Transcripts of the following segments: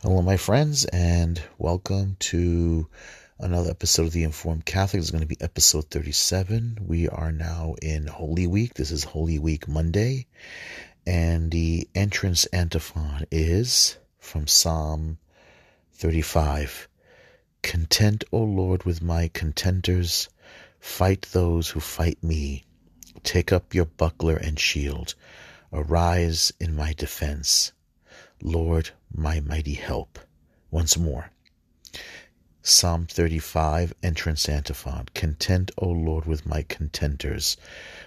Hello, my friends, and welcome to another episode of The Informed Catholic. It's going to be episode 37. We are now in Holy Week. This is Holy Week Monday, and the entrance antiphon is from Psalm 35 Content, O Lord, with my contenters, fight those who fight me. Take up your buckler and shield, arise in my defense. Lord, my mighty help. Once more. Psalm 35, entrance antiphon. Content, O Lord, with my contenders.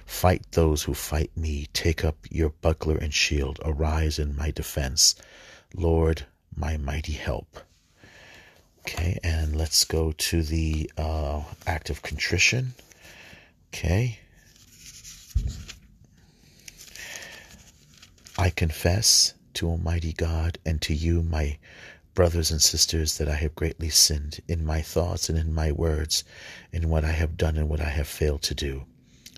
Fight those who fight me. Take up your buckler and shield. Arise in my defense. Lord, my mighty help. Okay, and let's go to the uh, act of contrition. Okay. I confess to Almighty God and to you, my brothers and sisters, that I have greatly sinned in my thoughts and in my words, in what I have done and what I have failed to do.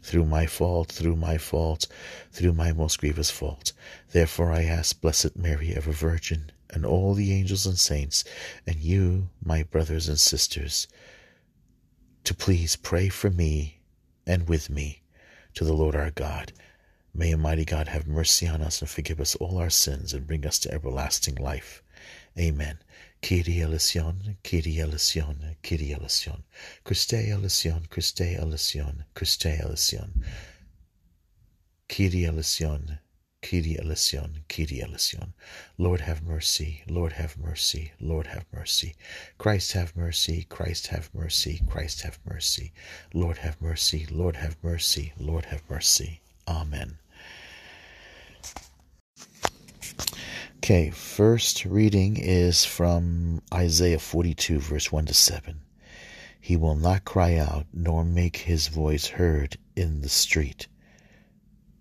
Through my fault, through my fault, through my most grievous fault. Therefore I ask Blessed Mary, ever Virgin, and all the angels and saints, and you, my brothers and sisters, to please pray for me and with me to the Lord our God May Almighty God have mercy on us and forgive us all our sins and bring us to everlasting life. Amen. Kyrie eleison, Kyrie eleison, Kyrie eleison. Christe eleison, Christe eleison, Christe eleison. Kyrie eleison, Kyrie eleison, Kyrie eleison. Lord have mercy, Lord have mercy, Lord have mercy. Christ have mercy, Christ have mercy, Christ have mercy. Lord have mercy, Lord have mercy, Lord have mercy. Amen. Okay, first reading is from Isaiah 42, verse 1 to 7. He will not cry out, nor make his voice heard in the street.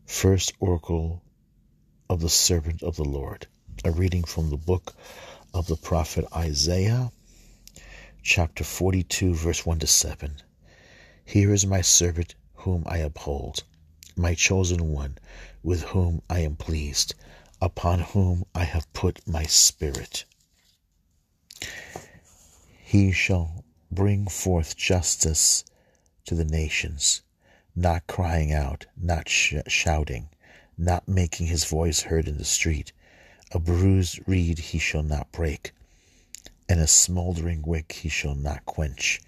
First oracle of the servant of the Lord. A reading from the book of the prophet Isaiah, chapter 42, verse 1 to 7. Here is my servant whom I uphold, my chosen one, with whom I am pleased upon whom I have put my spirit. He shall bring forth justice to the nations, not crying out, not sh- shouting, not making his voice heard in the street. A bruised reed he shall not break, and a smoldering wick he shall not quench,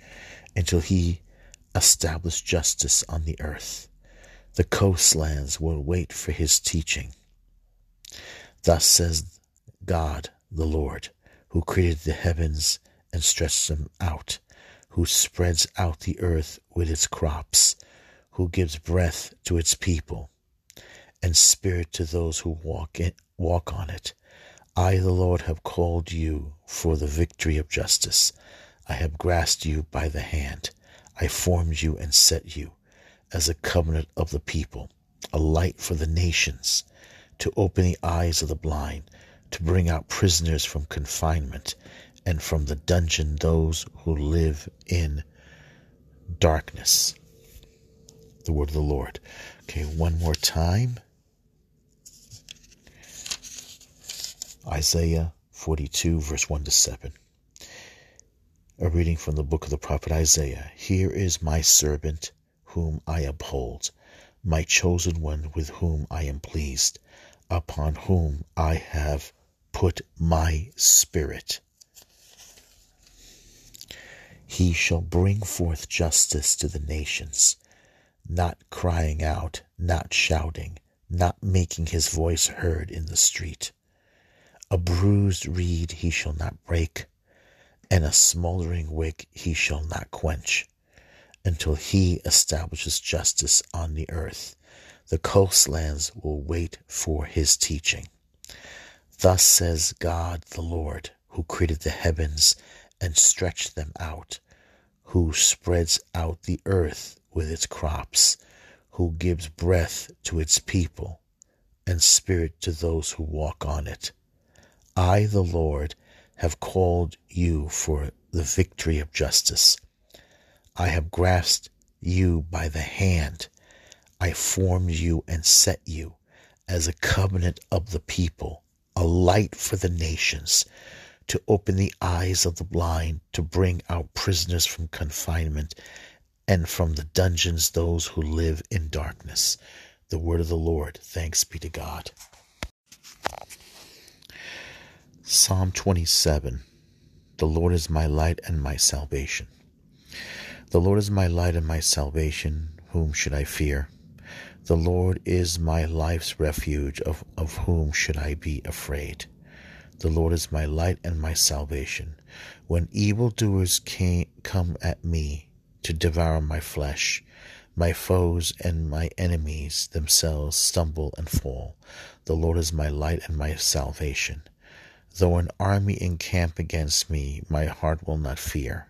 until he establish justice on the earth. The coastlands will wait for his teaching Thus says God the Lord, who created the heavens and stretched them out, who spreads out the earth with its crops, who gives breath to its people, and spirit to those who walk in, walk on it. I, the Lord, have called you for the victory of justice. I have grasped you by the hand. I formed you and set you as a covenant of the people, a light for the nations to open the eyes of the blind, to bring out prisoners from confinement, and from the dungeon those who live in darkness. The word of the Lord. Okay, one more time. Isaiah 42, verse 1 to 7. A reading from the book of the prophet Isaiah. Here is my servant whom I uphold, my chosen one with whom I am pleased upon whom I have put my spirit. He shall bring forth justice to the nations, not crying out, not shouting, not making his voice heard in the street. A bruised reed he shall not break, and a smoldering wick he shall not quench, until he establishes justice on the earth the coastlands will wait for his teaching. Thus says God the Lord, who created the heavens and stretched them out, who spreads out the earth with its crops, who gives breath to its people and spirit to those who walk on it. I, the Lord, have called you for the victory of justice. I have grasped you by the hand I formed you and set you as a covenant of the people, a light for the nations, to open the eyes of the blind, to bring out prisoners from confinement, and from the dungeons those who live in darkness. The word of the Lord. Thanks be to God. Psalm 27 The Lord is my light and my salvation. The Lord is my light and my salvation. Whom should I fear? The Lord is my life's refuge. Of, of whom should I be afraid? The Lord is my light and my salvation. When evildoers came, come at me to devour my flesh, my foes and my enemies themselves stumble and fall. The Lord is my light and my salvation. Though an army encamp against me, my heart will not fear.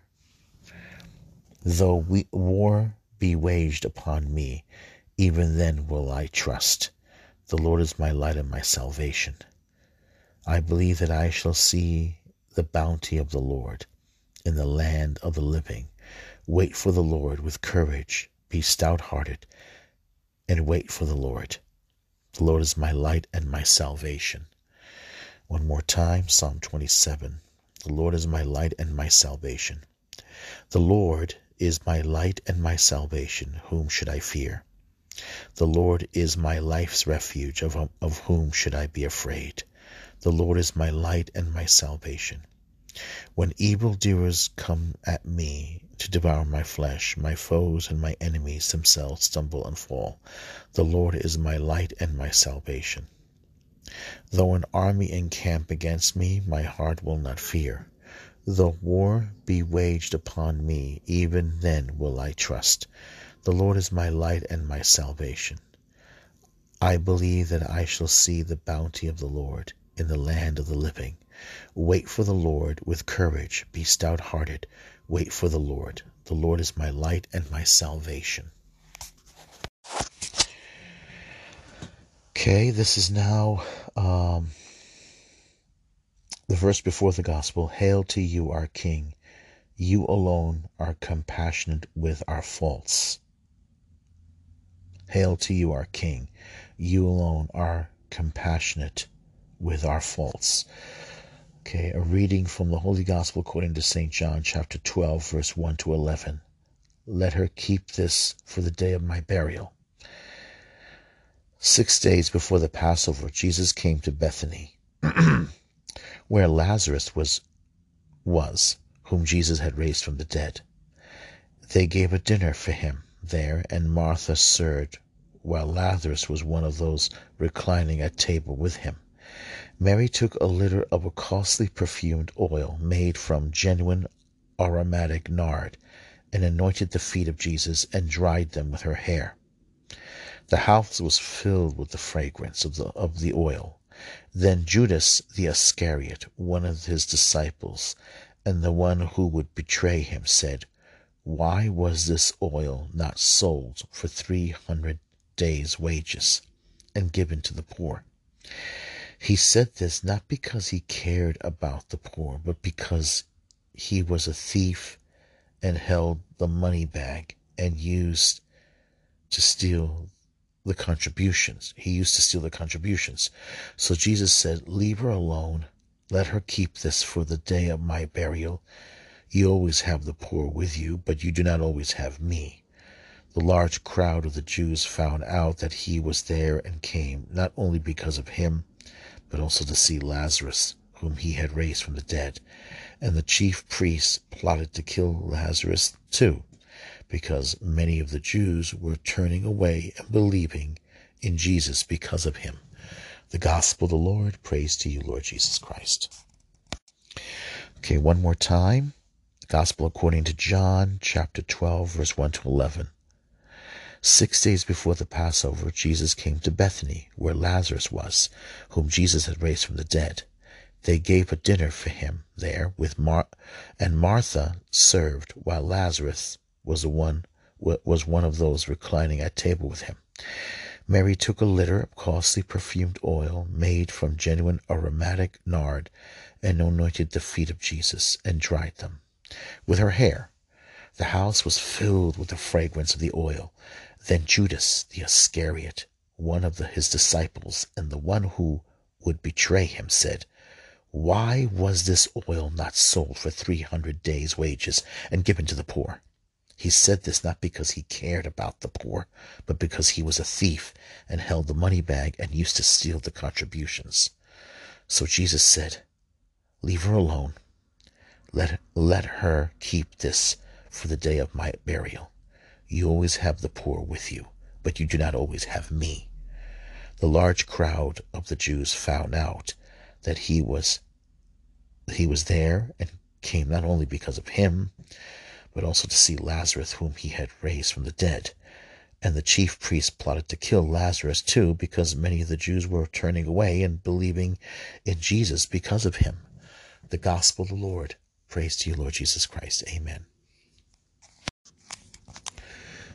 Though we, war be waged upon me, even then will I trust. The Lord is my light and my salvation. I believe that I shall see the bounty of the Lord in the land of the living. Wait for the Lord with courage. Be stout hearted and wait for the Lord. The Lord is my light and my salvation. One more time, Psalm 27. The Lord is my light and my salvation. The Lord is my light and my salvation. Whom should I fear? The Lord is my life's refuge. Of, of whom should I be afraid? The Lord is my light and my salvation. When evildoers come at me to devour my flesh, my foes and my enemies themselves stumble and fall. The Lord is my light and my salvation. Though an army encamp against me, my heart will not fear. Though war be waged upon me, even then will I trust. The Lord is my light and my salvation. I believe that I shall see the bounty of the Lord in the land of the living. Wait for the Lord with courage. Be stout hearted. Wait for the Lord. The Lord is my light and my salvation. Okay, this is now um, the verse before the gospel. Hail to you, our King. You alone are compassionate with our faults. Hail to you, our King. You alone are compassionate with our faults. Okay, a reading from the Holy Gospel according to St. John, chapter 12, verse 1 to 11. Let her keep this for the day of my burial. Six days before the Passover, Jesus came to Bethany, where Lazarus was, was, whom Jesus had raised from the dead. They gave a dinner for him there, and Martha served, while Lazarus was one of those reclining at table with him. Mary took a liter of a costly perfumed oil made from genuine aromatic nard, and anointed the feet of Jesus and dried them with her hair. The house was filled with the fragrance of the, of the oil. Then Judas the Iscariot, one of his disciples, and the one who would betray him, said, Why was this oil not sold for three hundred days' wages and given to the poor? He said this not because he cared about the poor, but because he was a thief and held the money bag and used to steal the contributions. He used to steal the contributions. So Jesus said, Leave her alone. Let her keep this for the day of my burial. You always have the poor with you, but you do not always have me. The large crowd of the Jews found out that he was there and came, not only because of him, but also to see Lazarus, whom he had raised from the dead. And the chief priests plotted to kill Lazarus too, because many of the Jews were turning away and believing in Jesus because of him. The gospel of the Lord. Praise to you, Lord Jesus Christ. Okay, one more time. Gospel according to John, chapter 12, verse 1 to 11. Six days before the Passover, Jesus came to Bethany, where Lazarus was, whom Jesus had raised from the dead. They gave a dinner for him there, with Mar- and Martha served, while Lazarus was the one was one of those reclining at table with him. Mary took a liter of costly perfumed oil made from genuine aromatic nard and anointed the feet of Jesus and dried them with her hair. The house was filled with the fragrance of the oil. Then Judas the Iscariot, one of the, his disciples and the one who would betray him, said, Why was this oil not sold for 300 days' wages and given to the poor? He said this not because he cared about the poor, but because he was a thief and held the money bag and used to steal the contributions. So Jesus said, Leave her alone. Let, let her keep this for the day of my burial. You always have the poor with you, but you do not always have me. The large crowd of the Jews found out that he was he was there and came not only because of him, but also to see Lazarus, whom he had raised from the dead. And the chief priests plotted to kill Lazarus too, because many of the Jews were turning away and believing in Jesus because of him. The gospel of the Lord. Praise to you, Lord Jesus Christ. Amen.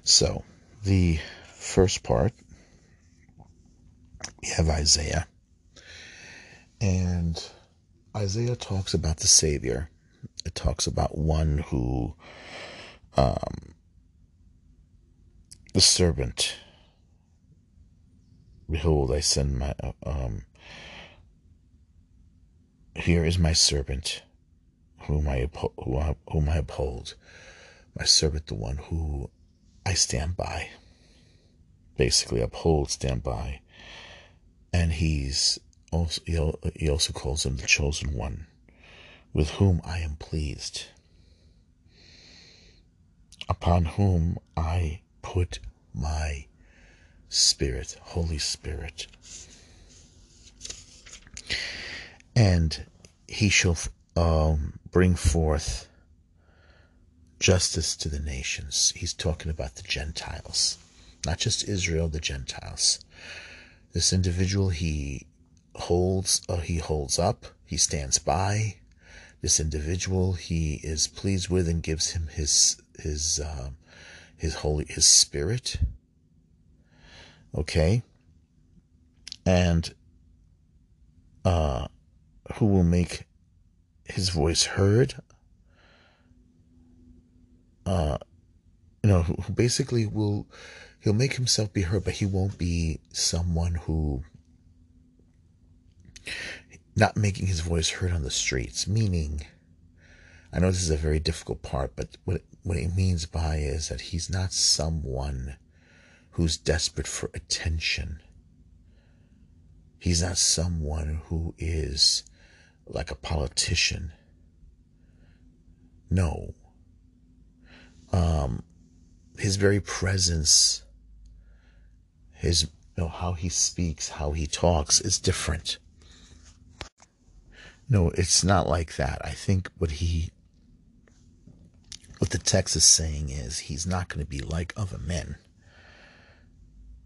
So, the first part, we have Isaiah. And Isaiah talks about the Savior. It talks about one who, um, the servant. Behold, I send my, um, here is my servant, whom I, whom I uphold, my servant, the one who I stand by. Basically, uphold, stand by. And he's also, he also calls him the chosen one, with whom I am pleased, upon whom I put my Spirit, Holy Spirit. And he shall um, bring forth justice to the nations. He's talking about the Gentiles, not just Israel, the Gentiles. This individual he holds, uh, he holds up, he stands by. This individual he is pleased with and gives him his his uh, his holy his spirit. Okay, and uh, who will make his voice heard uh, you know, who basically will, he'll make himself be heard, but he won't be someone who, not making his voice heard on the streets, meaning, I know this is a very difficult part, but what, what it means by is that he's not someone who's desperate for attention. He's not someone who is like a politician. No, um, his very presence, his you know how he speaks, how he talks is different. No, it's not like that. I think what he what the text is saying is he's not going to be like other men.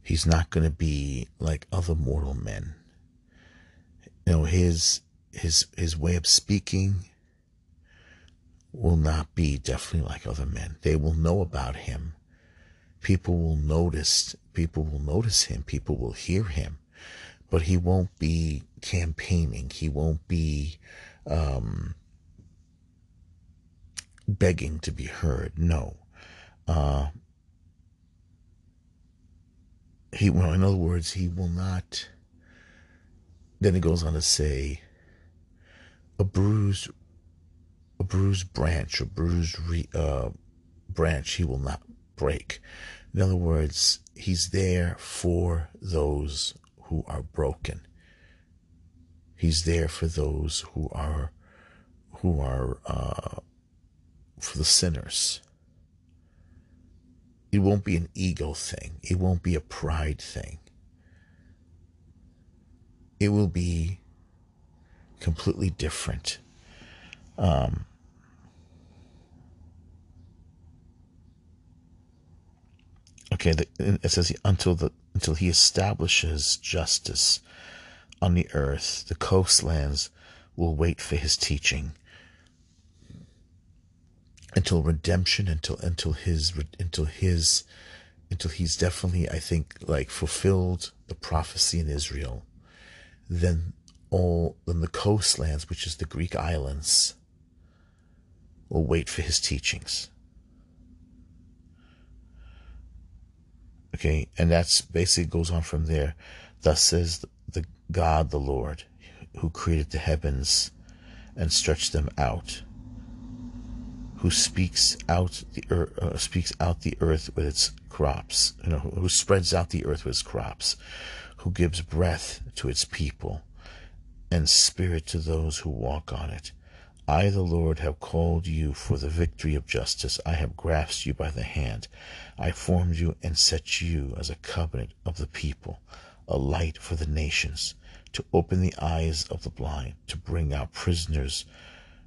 He's not going to be like other mortal men. You know, his his his way of speaking, will not be definitely like other men. They will know about him. People will notice, people will notice him, people will hear him, but he won't be campaigning. He won't be, um, begging to be heard. No. Uh, he, well, in other words, he will not. Then he goes on to say, a bruised a bruised branch, a bruised re, uh, branch, he will not break. In other words, he's there for those who are broken. He's there for those who are, who are, uh, for the sinners. It won't be an ego thing. It won't be a pride thing. It will be completely different. Um, okay, the, it says until the until he establishes justice on the earth, the coastlands will wait for his teaching until redemption, until until his until his until he's definitely, I think, like fulfilled the prophecy in Israel. Then all then the coastlands, which is the Greek islands, will wait for his teachings. Okay, and that's basically goes on from there. Thus says the God, the Lord, who created the heavens and stretched them out, who speaks out the earth, uh, speaks out the earth with its crops, you know, who spreads out the earth with its crops, who gives breath to its people, and spirit to those who walk on it. I, the Lord, have called you for the victory of justice. I have grasped you by the hand. I formed you and set you as a covenant of the people, a light for the nations, to open the eyes of the blind, to bring out prisoners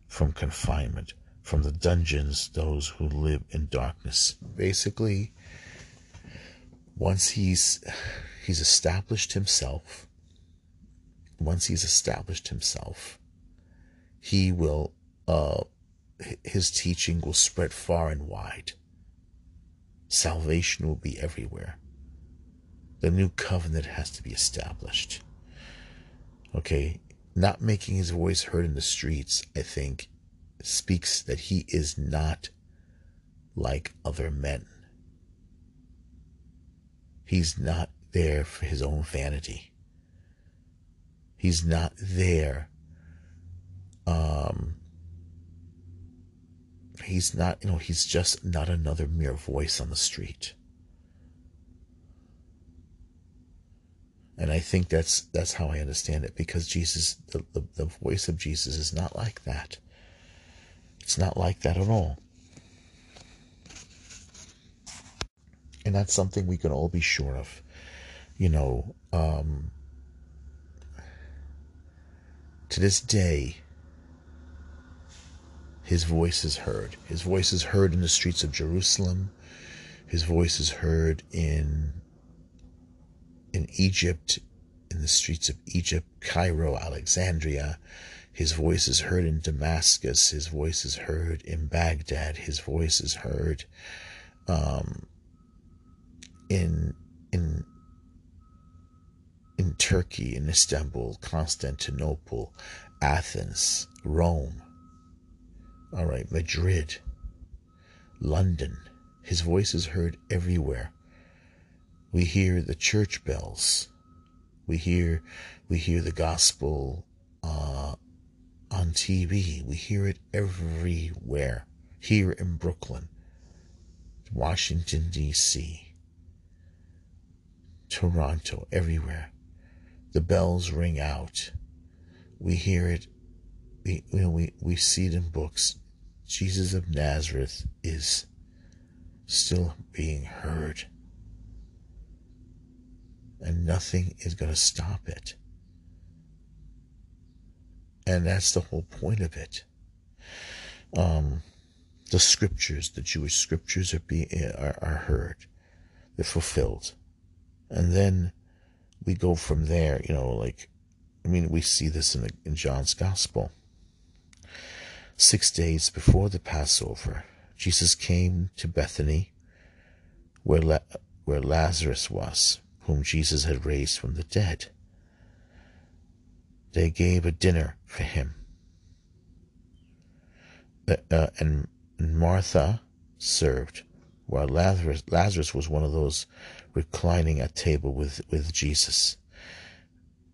from confinement, from the dungeons those who live in darkness. Basically, once he's he's established himself, once he's established himself, he will uh, his teaching will spread far and wide. Salvation will be everywhere. The new covenant has to be established. Okay, not making his voice heard in the streets, I think, speaks that he is not like other men. He's not there for his own vanity. He's not there um, he's not, you know, he's just not another mere voice on the street. And I think that's that's how I understand it because Jesus, the, the, the voice of Jesus is not like that. It's not like that at all. And that's something we can all be sure of. You know, um, to this day, his voice is heard. His voice is heard in the streets of Jerusalem. His voice is heard in in Egypt, in the streets of Egypt, Cairo, Alexandria. His voice is heard in Damascus. His voice is heard in Baghdad. His voice is heard um, in in in Turkey, in Istanbul, Constantinople, Athens, Rome all right, Madrid, London. His voice is heard everywhere. We hear the church bells. We hear, we hear the gospel uh, on TV. We hear it everywhere. Here in Brooklyn, Washington D.C., Toronto, everywhere. The bells ring out. We hear it we you know we, we see it in books. Jesus of Nazareth is still being heard. And nothing is going to stop it. And that's the whole point of it. Um, the scriptures, the Jewish scriptures are being are, are heard, they're fulfilled, and then we go from there. You know, like I mean, we see this in the, in John's gospel. Six days before the Passover, Jesus came to Bethany, where, La- where Lazarus was, whom Jesus had raised from the dead. They gave a dinner for him. Uh, uh, and Martha served, while Lazarus, Lazarus was one of those reclining at table with, with Jesus.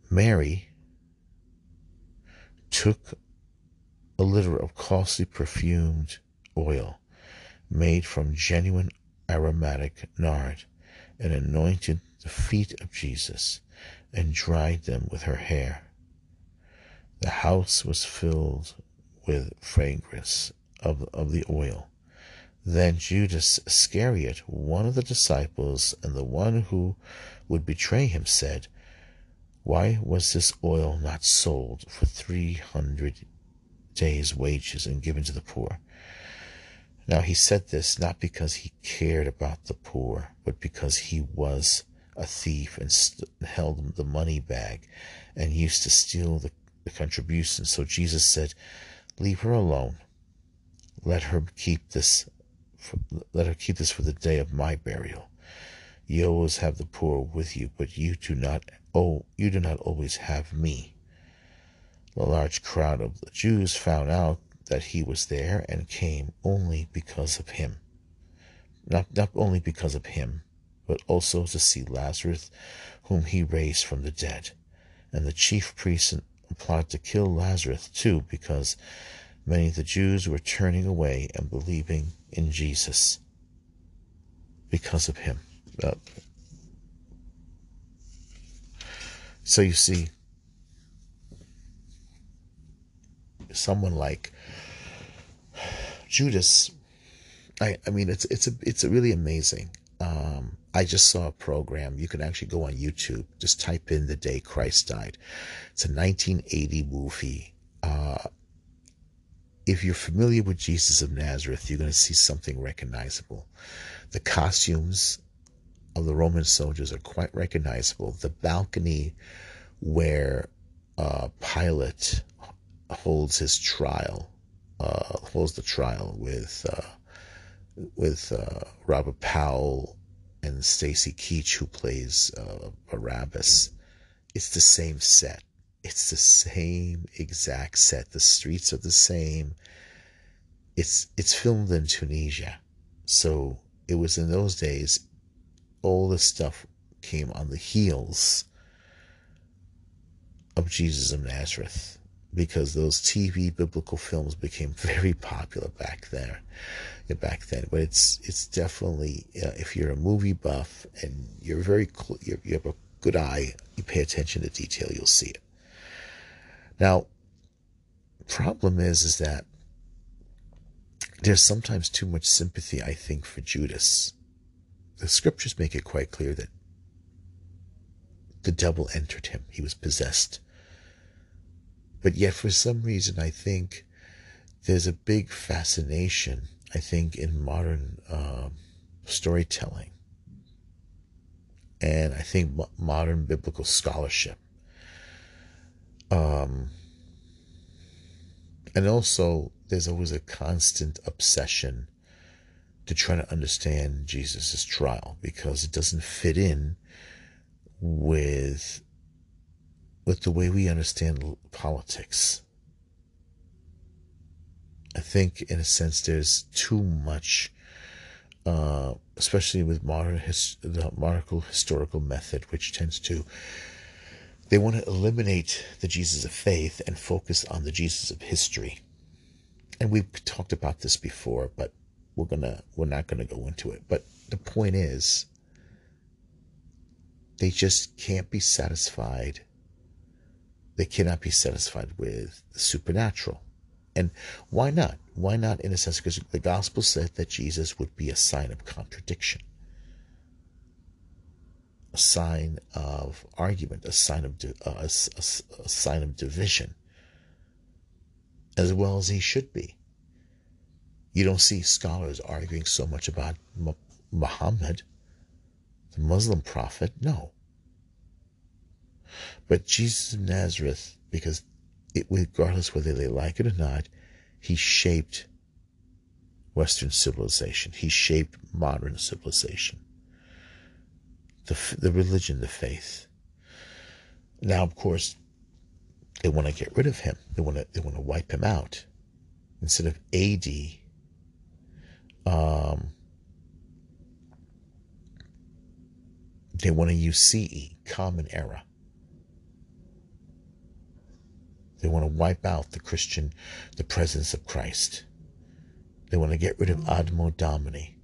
Mary took a litter of costly perfumed oil made from genuine aromatic nard and anointed the feet of Jesus and dried them with her hair. The house was filled with fragrance of, of the oil. Then Judas Iscariot, one of the disciples and the one who would betray him, said, Why was this oil not sold for three hundred day's wages and given to the poor. Now he said this not because he cared about the poor, but because he was a thief and st- held the money bag and used to steal the, the contributions. So Jesus said, Leave her alone. Let her keep this for, let her keep this for the day of my burial. You always have the poor with you, but you do not oh you do not always have me. The large crowd of the Jews found out that he was there and came only because of him. Not, not only because of him, but also to see Lazarus, whom he raised from the dead. And the chief priests plotted to kill Lazarus too because many of the Jews were turning away and believing in Jesus because of him. Uh, so you see, someone like Judas, I, I mean, it's it's a, it's a really amazing. Um, I just saw a program. You can actually go on YouTube. Just type in the day Christ died. It's a 1980 movie. Uh, if you're familiar with Jesus of Nazareth, you're going to see something recognizable. The costumes of the Roman soldiers are quite recognizable. The balcony where uh, Pilate holds his trial, uh, holds the trial with uh, with uh, Robert Powell and Stacy Keach, who plays uh, Barabbas. It's the same set. It's the same exact set. The streets are the same. It's it's filmed in Tunisia, so it was in those days. All the stuff came on the heels of Jesus of Nazareth because those TV biblical films became very popular back there, back then. But it's it's definitely uh, if you're a movie buff and you're very cl- you're, you have a good eye, you pay attention to detail, you'll see it. Now, problem is is that there's sometimes too much sympathy, I think, for Judas. The scriptures make it quite clear that the devil entered him; he was possessed but yet, for some reason, I think there's a big fascination, I think, in modern uh, storytelling. And I think modern biblical scholarship. Um, and also, there's always a constant obsession to try to understand Jesus' trial because it doesn't fit in with with the way we understand politics. I think, in a sense, there's too much, uh, especially with modern his, the modern historical method, which tends to they want to eliminate the Jesus of faith and focus on the Jesus of history. And we've talked about this before, but we're gonna we're not gonna go into it. But the point is, they just can't be satisfied they cannot be satisfied with the supernatural. And why not? Why not, in a sense? Because the gospel said that Jesus would be a sign of contradiction, a sign of argument, a sign of uh, a, a, a sign of division, as well as he should be. You don't see scholars arguing so much about Muhammad, the Muslim prophet. No, but Jesus of Nazareth, because it, regardless whether they like it or not, he shaped Western civilization. He shaped modern civilization. The, the religion, the faith. Now, of course, they want to get rid of him. They want to they want to wipe him out. Instead of AD, um, they want to use CE, Common Era. They want to wipe out the Christian, the presence of Christ. They want to get rid of Anno Domini,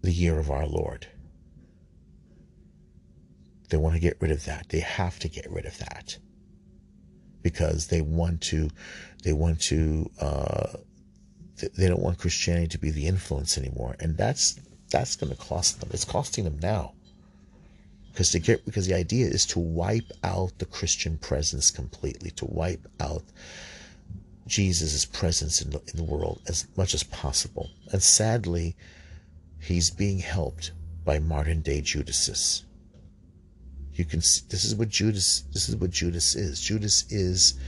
the year of our Lord. They want to get rid of that. They have to get rid of that because they want to, they want to, uh, they don't want Christianity to be the influence anymore, and that's that's going to cost them. It's costing them now because to get because the idea is to wipe out the Christian presence completely, to wipe out Jesus' presence in the, in the world as much as possible. And sadly, he's being helped by modern day Judases. You can see this is what Judas this is what Judas is. Judas is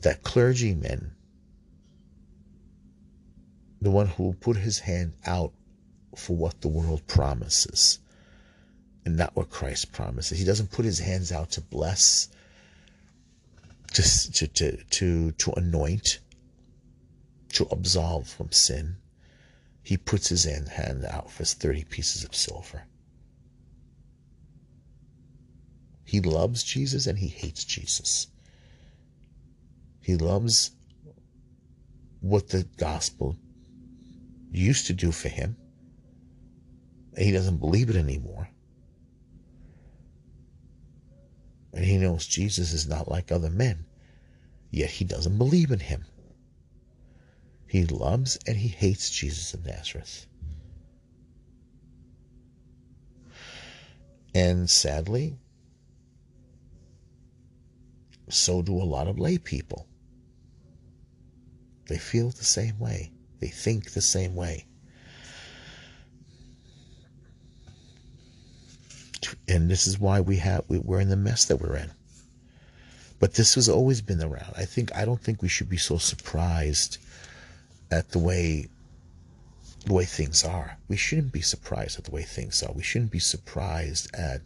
that clergyman, the one who will put his hand out for what the world promises and not what Christ promises. He doesn't put his hands out to bless, to, to, to, to, to anoint, to absolve from sin. He puts his hand out for 30 pieces of silver. He loves Jesus and he hates Jesus. He loves what the gospel used to do for him. He doesn't believe it anymore. And he knows Jesus is not like other men, yet he doesn't believe in him. He loves and he hates Jesus of Nazareth. And sadly, so do a lot of lay people. They feel the same way. They think the same way. And this is why we have we're in the mess that we're in. But this has always been around. I think I don't think we should be so surprised at the way the way things are. We shouldn't be surprised at the way things are. We shouldn't be surprised at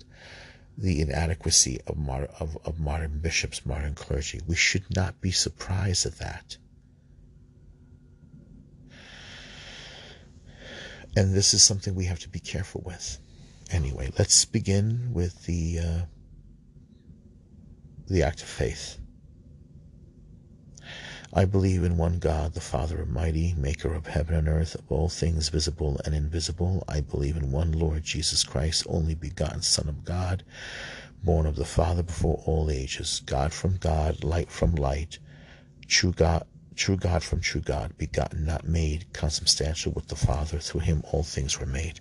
the inadequacy of, modern, of, of modern bishops, modern clergy. We should not be surprised at that. And this is something we have to be careful with. Anyway, let's begin with the uh, the act of faith. I believe in one God, the Father Almighty, maker of heaven and earth, of all things visible and invisible. I believe in one Lord Jesus Christ, only begotten Son of God, born of the Father before all ages, God from God, light from light, true God, true God from true God, begotten, not made, consubstantial with the Father. Through him all things were made.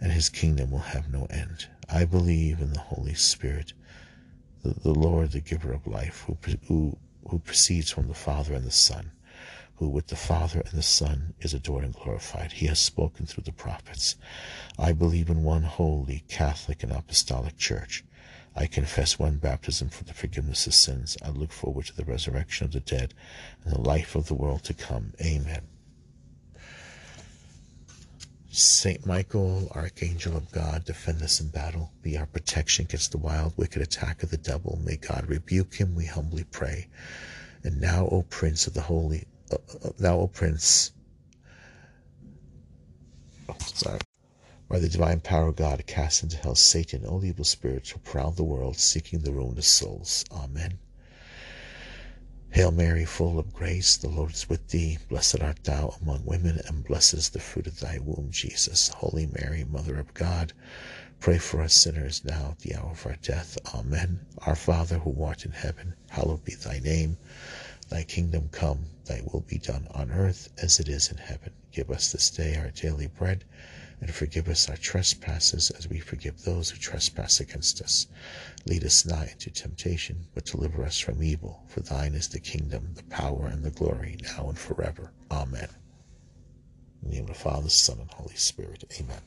and his kingdom will have no end. I believe in the Holy Spirit, the, the Lord, the giver of life, who, who who proceeds from the Father and the Son, who with the Father and the Son is adored and glorified. He has spoken through the prophets. I believe in one holy, Catholic, and Apostolic Church. I confess one baptism for the forgiveness of sins. I look forward to the resurrection of the dead and the life of the world to come. Amen. Saint Michael, Archangel of God, defend us in battle. Be our protection against the wild, wicked attack of the devil. May God rebuke him, we humbly pray. And now, O Prince of the Holy, uh, uh, now, O Prince, oh, sorry, by the divine power of God, cast into hell Satan all evil spirits who prowl the world, seeking the ruin of souls. Amen. Hail Mary, full of grace, the Lord is with thee. Blessed art thou among women, and blessed is the fruit of thy womb, Jesus. Holy Mary, Mother of God, pray for us sinners now at the hour of our death. Amen. Our Father, who art in heaven, hallowed be thy name. Thy kingdom come, thy will be done on earth as it is in heaven. Give us this day our daily bread and forgive us our trespasses as we forgive those who trespass against us. Lead us not into temptation, but deliver us from evil. For thine is the kingdom, the power, and the glory, now and forever. Amen. In the name of the Father, Son, and Holy Spirit. Amen.